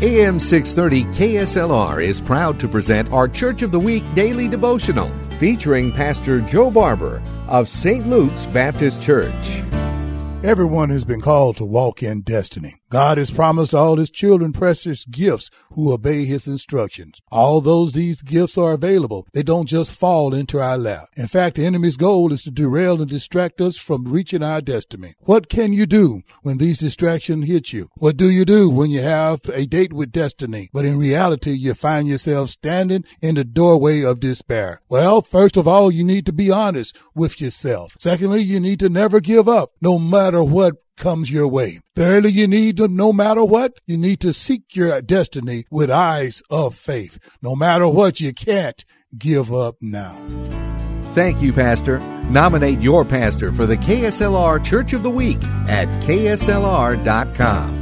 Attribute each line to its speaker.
Speaker 1: AM 630 KSLR is proud to present our Church of the Week daily devotional featuring Pastor Joe Barber of St. Luke's Baptist Church.
Speaker 2: Everyone has been called to walk in destiny. God has promised all his children precious gifts who obey his instructions. Although these gifts are available, they don't just fall into our lap. In fact, the enemy's goal is to derail and distract us from reaching our destiny. What can you do when these distractions hit you? What do you do when you have a date with destiny, but in reality you find yourself standing in the doorway of despair? Well, first of all, you need to be honest with yourself. Secondly, you need to never give up, no matter what comes your way. Thirdly, you need to, no matter what, you need to seek your destiny with eyes of faith. No matter what, you can't give up now.
Speaker 1: Thank you, Pastor. Nominate your pastor for the KSLR Church of the Week at kslr.com.